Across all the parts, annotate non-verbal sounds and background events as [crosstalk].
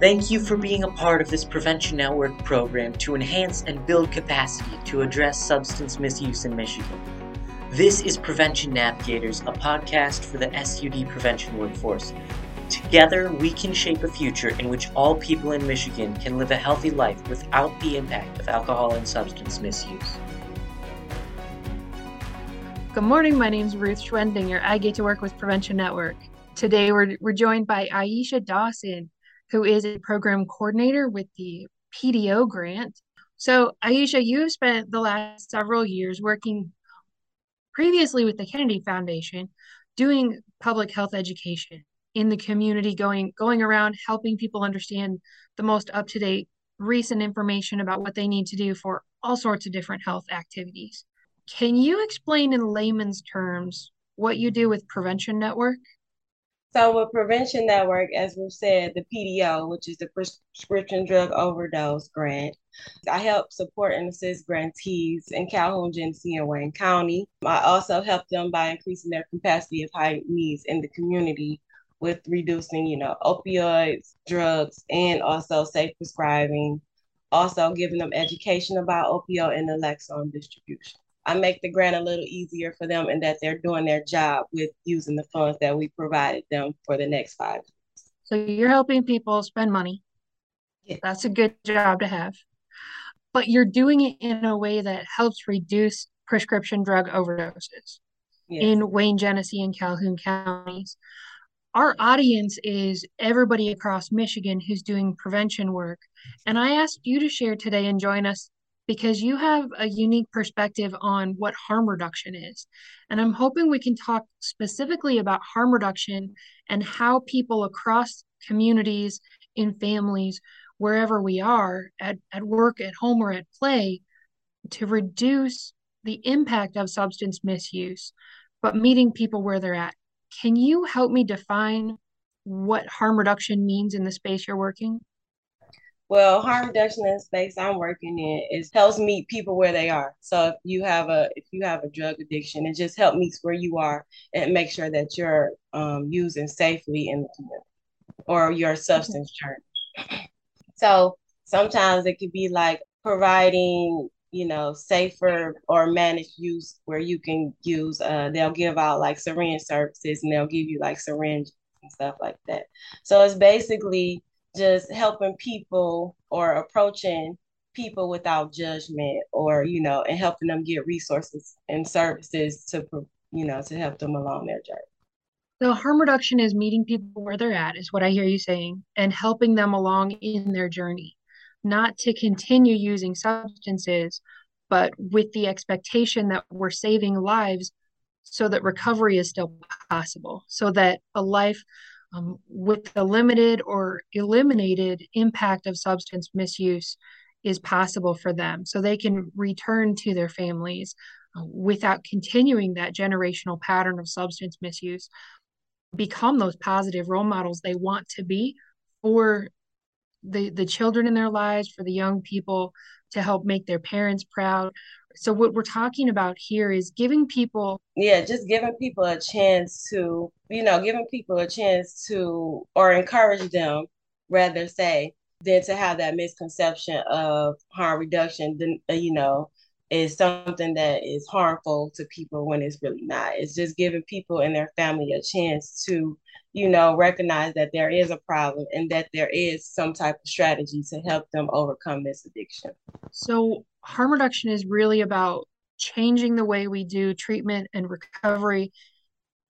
Thank you for being a part of this Prevention Network program to enhance and build capacity to address substance misuse in Michigan. This is Prevention Navigators, a podcast for the SUD prevention workforce. Together, we can shape a future in which all people in Michigan can live a healthy life without the impact of alcohol and substance misuse. Good morning. My name is Ruth Schwendinger. I get to work with Prevention Network. Today, we're, we're joined by Aisha Dawson, who is a program coordinator with the PDO grant. So, Aisha, you have spent the last several years working previously with the Kennedy Foundation doing public health education in the community, going going around helping people understand the most up to date recent information about what they need to do for all sorts of different health activities. Can you explain in layman's terms what you do with Prevention Network? So with Prevention Network, as we've said, the PDO, which is the Prescription Drug Overdose Grant, I help support and assist grantees in Calhoun, Genesee, and Wayne County. I also help them by increasing their capacity of high needs in the community with reducing, you know, opioids, drugs, and also safe prescribing. Also giving them education about opioid and naloxone distribution. I make the grant a little easier for them and that they're doing their job with using the funds that we provided them for the next five years. So you're helping people spend money. Yeah. That's a good job to have. But you're doing it in a way that helps reduce prescription drug overdoses yes. in Wayne, Genesee, and Calhoun counties. Our audience is everybody across Michigan who's doing prevention work. And I asked you to share today and join us because you have a unique perspective on what harm reduction is. And I'm hoping we can talk specifically about harm reduction and how people across communities, in families, wherever we are, at, at work, at home, or at play, to reduce the impact of substance misuse, but meeting people where they're at. Can you help me define what harm reduction means in the space you're working? Well, harm reduction in the space I'm working in is helps meet people where they are. So if you have a if you have a drug addiction, it just help meets where you are and make sure that you're um, using safely in the community or your substance journey. So sometimes it could be like providing you know safer or managed use where you can use uh they'll give out like syringe services and they'll give you like syringe and stuff like that so it's basically just helping people or approaching people without judgment or you know and helping them get resources and services to you know to help them along their journey. So harm reduction is meeting people where they're at is what i hear you saying and helping them along in their journey. Not to continue using substances but with the expectation that we're saving lives so that recovery is still possible so that a life um, with the limited or eliminated impact of substance misuse is possible for them. So they can return to their families uh, without continuing that generational pattern of substance misuse become those positive role models they want to be for the the children in their lives for the young people to help make their parents proud so what we're talking about here is giving people yeah just giving people a chance to you know giving people a chance to or encourage them rather say than to have that misconception of harm reduction then uh, you know is something that is harmful to people when it's really not. It's just giving people and their family a chance to you know recognize that there is a problem and that there is some type of strategy to help them overcome this addiction so harm reduction is really about changing the way we do treatment and recovery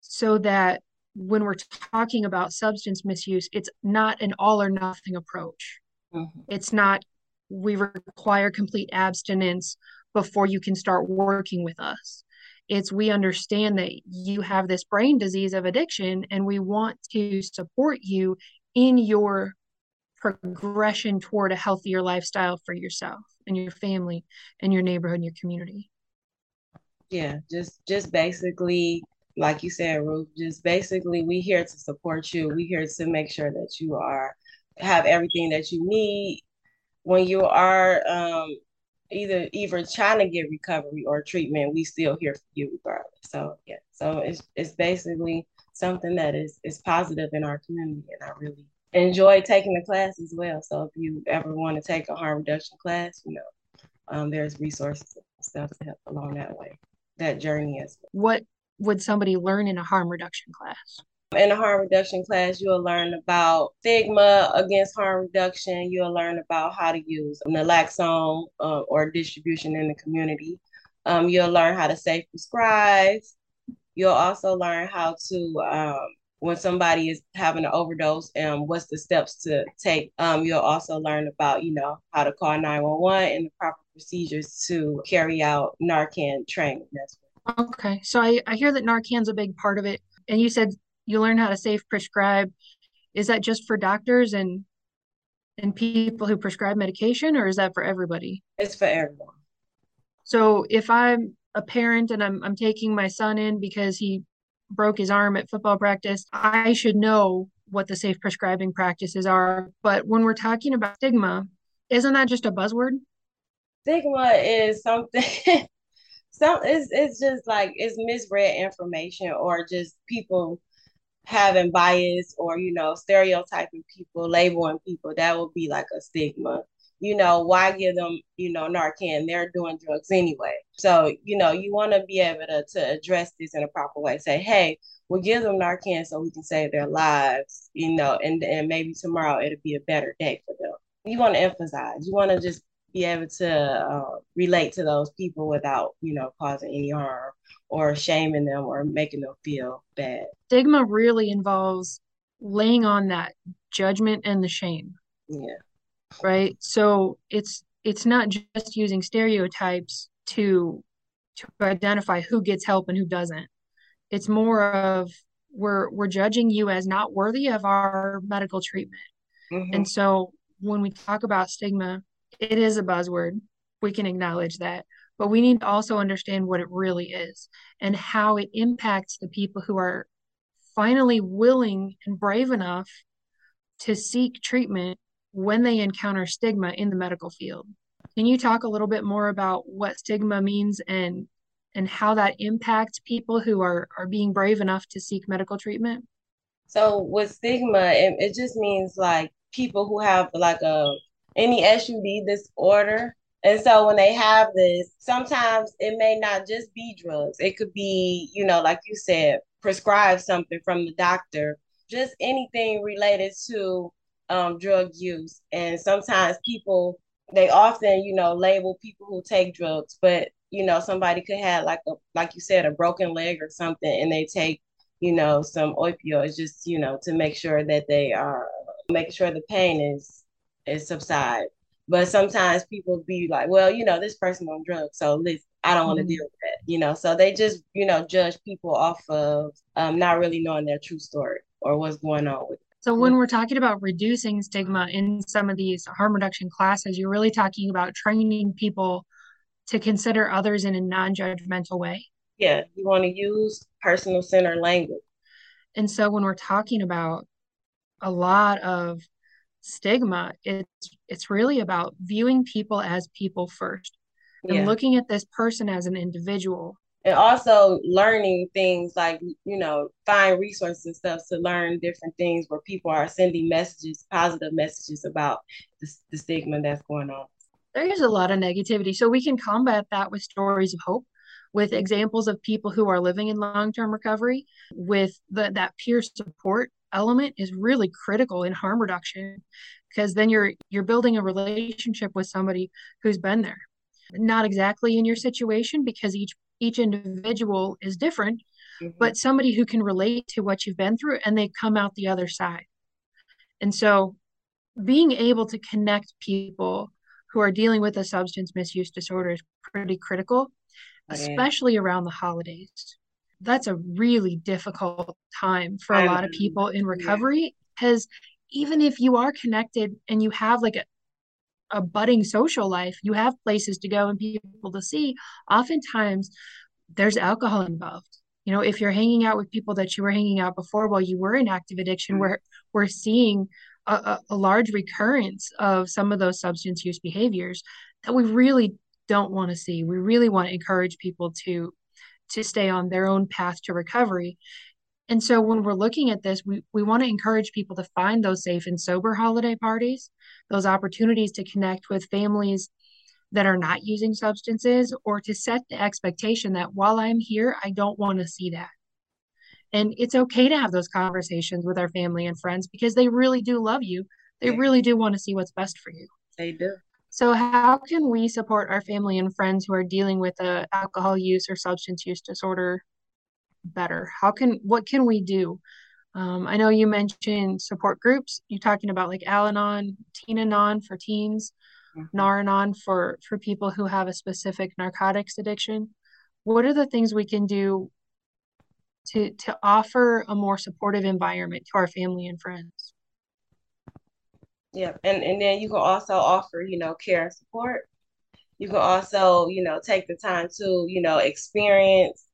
so that when we're talking about substance misuse, it's not an all or nothing approach. Mm-hmm. It's not we require complete abstinence before you can start working with us. It's we understand that you have this brain disease of addiction and we want to support you in your progression toward a healthier lifestyle for yourself and your family and your neighborhood and your community. Yeah just just basically like you said ruth just basically we here to support you. We here to make sure that you are have everything that you need. When you are um either either trying to get recovery or treatment we still here for you regardless so yeah so it's it's basically something that is is positive in our community and i really enjoy taking the class as well. So if you ever want to take a harm reduction class, you know, um, there's resources and stuff to help along that way, that journey as well. What would somebody learn in a harm reduction class? In a harm reduction class, you'll learn about stigma against harm reduction. You'll learn about how to use naloxone uh, or distribution in the community. Um, you'll learn how to safe prescribe. You'll also learn how to um, when somebody is having an overdose and what's the steps to take. Um, you'll also learn about, you know, how to call 911 and the proper procedures to carry out Narcan training. That's okay. So I, I hear that Narcan's a big part of it. And you said you learn how to safe prescribe. Is that just for doctors and and people who prescribe medication or is that for everybody? It's for everyone. So if I'm a parent and I'm I'm taking my son in because he broke his arm at football practice, I should know what the safe prescribing practices are. But when we're talking about stigma, isn't that just a buzzword? Stigma is something [laughs] some it's it's just like it's misread information or just people having bias or you know stereotyping people labeling people that would be like a stigma you know, why give them, you know, Narcan? They're doing drugs anyway. So, you know, you want to be able to, to address this in a proper way. Say, hey, we'll give them Narcan so we can save their lives, you know, and, and maybe tomorrow it'll be a better day for them. You want to emphasize, you want to just be able to uh, relate to those people without, you know, causing any harm or shaming them or making them feel bad. Stigma really involves laying on that judgment and the shame. Yeah right so it's it's not just using stereotypes to to identify who gets help and who doesn't it's more of we're we're judging you as not worthy of our medical treatment mm-hmm. and so when we talk about stigma it is a buzzword we can acknowledge that but we need to also understand what it really is and how it impacts the people who are finally willing and brave enough to seek treatment when they encounter stigma in the medical field. Can you talk a little bit more about what stigma means and and how that impacts people who are are being brave enough to seek medical treatment? So with stigma, it, it just means like people who have like a any SUD disorder. And so when they have this, sometimes it may not just be drugs. It could be, you know, like you said, prescribe something from the doctor, just anything related to um, drug use. And sometimes people, they often, you know, label people who take drugs, but you know, somebody could have like a, like you said, a broken leg or something, and they take, you know, some opioids just, you know, to make sure that they are making sure the pain is is subside. But sometimes people be like, well, you know, this person on drugs, so listen, I don't want to mm-hmm. deal with that, you know. So they just, you know, judge people off of um, not really knowing their true story or what's going on with so when we're talking about reducing stigma in some of these harm reduction classes, you're really talking about training people to consider others in a non-judgmental way. Yeah, you want to use personal centered language. And so when we're talking about a lot of stigma, it's it's really about viewing people as people first and yeah. looking at this person as an individual. And also learning things like you know find resources and stuff to learn different things where people are sending messages positive messages about the, the stigma that's going on. There is a lot of negativity. So we can combat that with stories of hope with examples of people who are living in long-term recovery with the, that peer support element is really critical in harm reduction because then you're you're building a relationship with somebody who's been there not exactly in your situation because each each individual is different, mm-hmm. but somebody who can relate to what you've been through and they come out the other side. And so being able to connect people who are dealing with a substance misuse disorder is pretty critical, oh, especially around the holidays. That's a really difficult time for a lot of people in recovery because even if you are connected and you have like a, a budding social life, you have places to go and people to see. Oftentimes, there's alcohol involved. You know, if you're hanging out with people that you were hanging out before while you were in active addiction, mm-hmm. we're we're seeing a, a, a large recurrence of some of those substance use behaviors that we really don't want to see. We really want to encourage people to to stay on their own path to recovery. And so when we're looking at this, we, we want to encourage people to find those safe and sober holiday parties, those opportunities to connect with families that are not using substances, or to set the expectation that while I'm here, I don't want to see that. And it's okay to have those conversations with our family and friends because they really do love you. They really do want to see what's best for you. They do. So, how can we support our family and friends who are dealing with a alcohol use or substance use disorder better? How can what can we do? Um, I know you mentioned support groups. You're talking about like Al-Anon, Teen-Anon for teens, mm-hmm. Nar-Anon for for people who have a specific narcotics addiction. What are the things we can do to to offer a more supportive environment to our family and friends? Yeah, and and then you can also offer, you know, care and support. You can also, you know, take the time to, you know, experience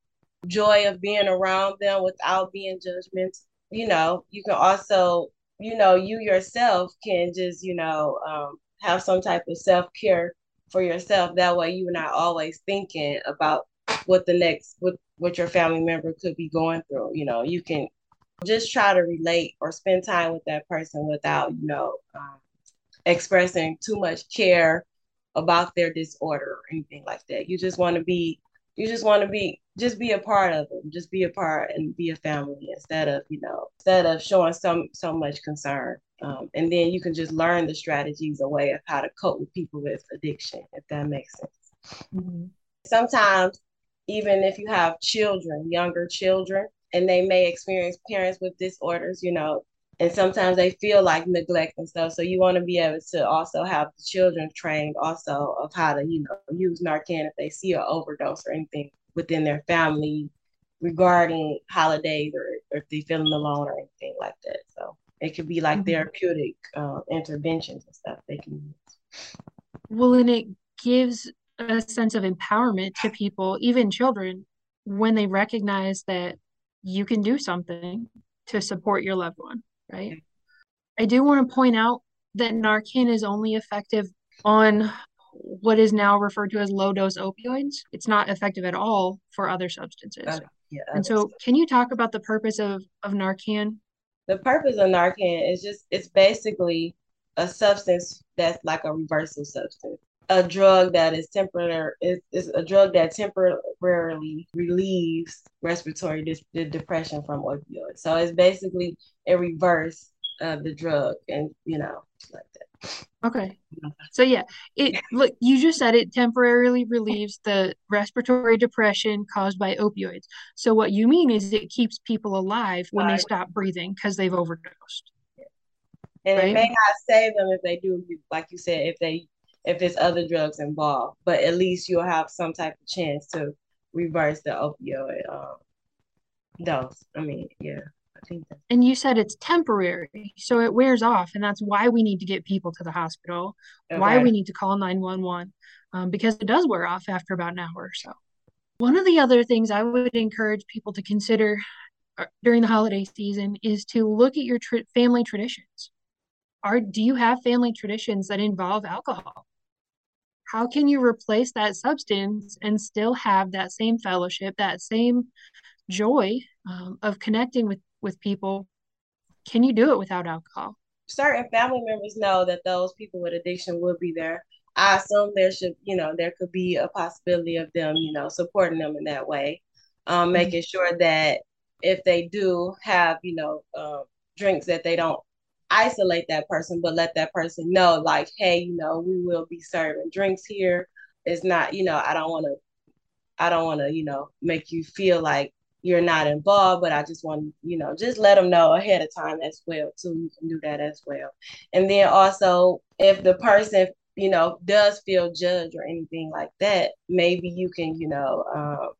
joy of being around them without being judgmental. You know, you can also, you know, you yourself can just, you know, um, have some type of self care for yourself. That way, you're not always thinking about what the next, what what your family member could be going through. You know, you can just try to relate or spend time with that person without, you know, um, expressing too much care about their disorder or anything like that. You just want to be, you just want to be, just be a part of them, just be a part and be a family instead of, you know, instead of showing some so much concern. Um, and then you can just learn the strategies, a way of how to cope with people with addiction, if that makes sense. Mm-hmm. Sometimes, even if you have children, younger children, and they may experience parents with disorders, you know, and sometimes they feel like neglect and stuff. So you want to be able to also have the children trained also of how to, you know, use Narcan if they see an overdose or anything within their family regarding holidays or, or if they feeling alone or anything like that. So it could be like mm-hmm. therapeutic uh, interventions and stuff they can use. Well, and it gives a sense of empowerment to people, even children, when they recognize that you can do something to support your loved one, right? I do want to point out that Narcan is only effective on what is now referred to as low dose opioids. It's not effective at all for other substances. Uh, yeah, and so, can you talk about the purpose of, of Narcan? The purpose of Narcan is just, it's basically a substance that's like a reversal substance a drug that is temporary is, is a drug that temporarily relieves respiratory dis- depression from opioids. So it's basically a reverse of the drug, and you know, like that. Okay. So yeah, it look you just said it temporarily relieves the respiratory depression caused by opioids. So what you mean is it keeps people alive when right. they stop breathing because they've overdosed. And right? it may not save them if they do, like you said, if they if there's other drugs involved, but at least you'll have some type of chance to reverse the opioid um, dose. I mean, yeah. I think that's- and you said it's temporary, so it wears off, and that's why we need to get people to the hospital. Okay. Why we need to call nine one one, um, because it does wear off after about an hour or so. One of the other things I would encourage people to consider uh, during the holiday season is to look at your tr- family traditions. Are do you have family traditions that involve alcohol? How can you replace that substance and still have that same fellowship that same joy um, of connecting with with people? Can you do it without alcohol? Certain family members know that those people with addiction will be there i assume there should you know there could be a possibility of them you know supporting them in that way. Um, mm-hmm. making sure that if they do have you know um, drinks that they don't isolate that person, but let that person know, like, hey, you know, we will be serving drinks here. It's not, you know, I don't want to, I don't want to, you know, make you feel like you're not involved, but I just want, you know, just let them know ahead of time as well, too. You can do that as well. And then also, if the person, you know, does feel judged or anything like that, maybe you can, you know, um,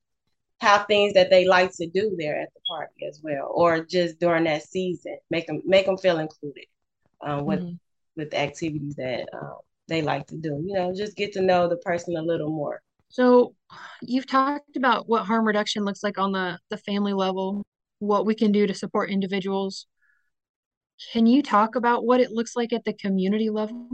have things that they like to do there at the party as well, or just during that season, make them make them feel included um, with mm-hmm. with the activities that um, they like to do. You know, just get to know the person a little more. So, you've talked about what harm reduction looks like on the the family level, what we can do to support individuals. Can you talk about what it looks like at the community level?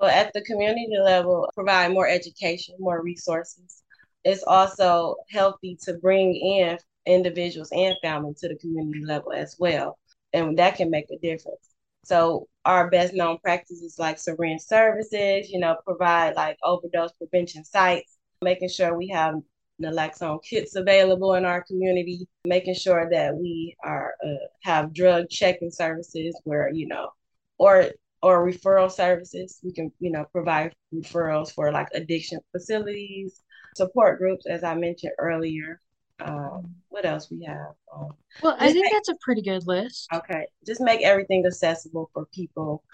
Well, at the community level, provide more education, more resources it's also healthy to bring in individuals and family to the community level as well. And that can make a difference. So our best known practices like syringe services, you know, provide like overdose prevention sites, making sure we have naloxone kits available in our community, making sure that we are uh, have drug checking services where you know, or or referral services. We can you know provide referrals for like addiction facilities, support groups, as I mentioned earlier. Um, what else we have? Um, well, I think make, that's a pretty good list. Okay, just make everything accessible for people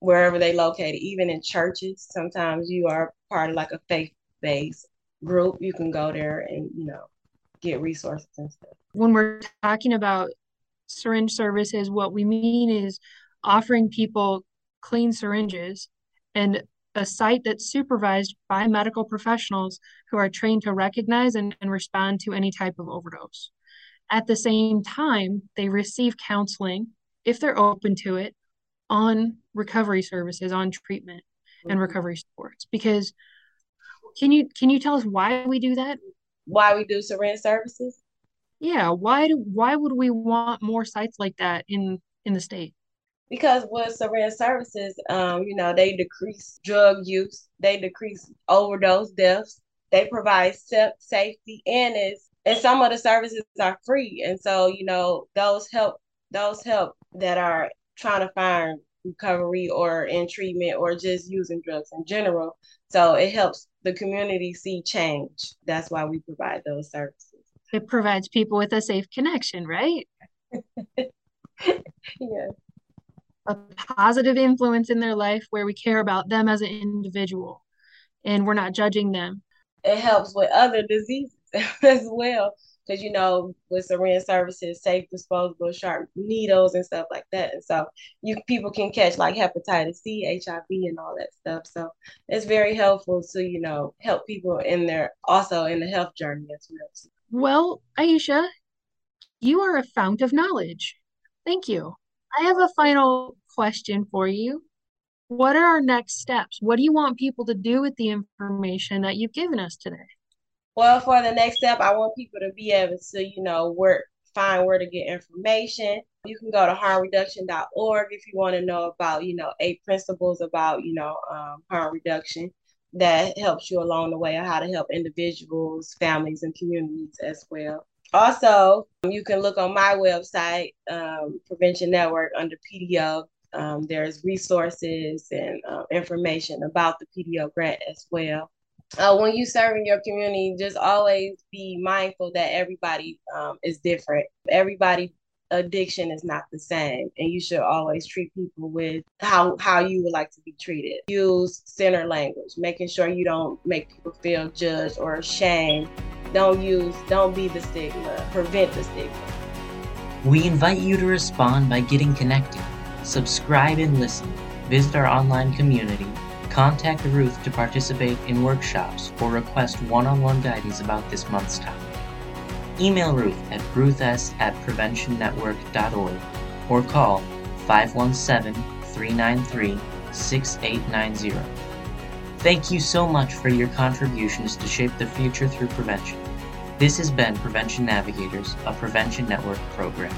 wherever they located, even in churches. Sometimes you are part of like a faith based group. You can go there and you know get resources and stuff. When we're talking about syringe services, what we mean is offering people clean syringes and a site that's supervised by medical professionals who are trained to recognize and, and respond to any type of overdose. At the same time, they receive counseling, if they're open to it, on recovery services, on treatment and mm-hmm. recovery supports. Because can you can you tell us why we do that? Why we do syringe services? Yeah, why do why would we want more sites like that in in the state? Because with syringe services, um, you know, they decrease drug use, they decrease overdose deaths, they provide safety, and is and some of the services are free, and so you know those help those help that are trying to find recovery or in treatment or just using drugs in general. So it helps the community see change. That's why we provide those services. It provides people with a safe connection, right? [laughs] yeah a positive influence in their life where we care about them as an individual and we're not judging them. It helps with other diseases [laughs] as well. Because you know, with syringe services, safe disposable sharp needles and stuff like that. And so you people can catch like hepatitis C, HIV and all that stuff. So it's very helpful to, you know, help people in their also in the health journey as well. Well, Aisha, you are a fount of knowledge. Thank you. I have a final question for you. What are our next steps? What do you want people to do with the information that you've given us today? Well, for the next step, I want people to be able to, you know, work, find where to get information. You can go to harmreduction.org if you want to know about, you know, eight principles about, you know, um, harm reduction that helps you along the way of how to help individuals, families, and communities as well. Also, you can look on my website, um, Prevention Network, under PDO. Um, there's resources and uh, information about the PDO grant as well. Uh, when you serve in your community, just always be mindful that everybody um, is different. Everybody addiction is not the same and you should always treat people with how how you would like to be treated use center language making sure you don't make people feel judged or ashamed don't use, don't be the stigma. Prevent the stigma. We invite you to respond by getting connected. Subscribe and listen. Visit our online community. Contact Ruth to participate in workshops or request one on one guidance about this month's topic. Email Ruth at ruths at preventionnetwork.org or call 517 393 6890. Thank you so much for your contributions to shape the future through prevention. This has been Prevention Navigators, a Prevention Network program.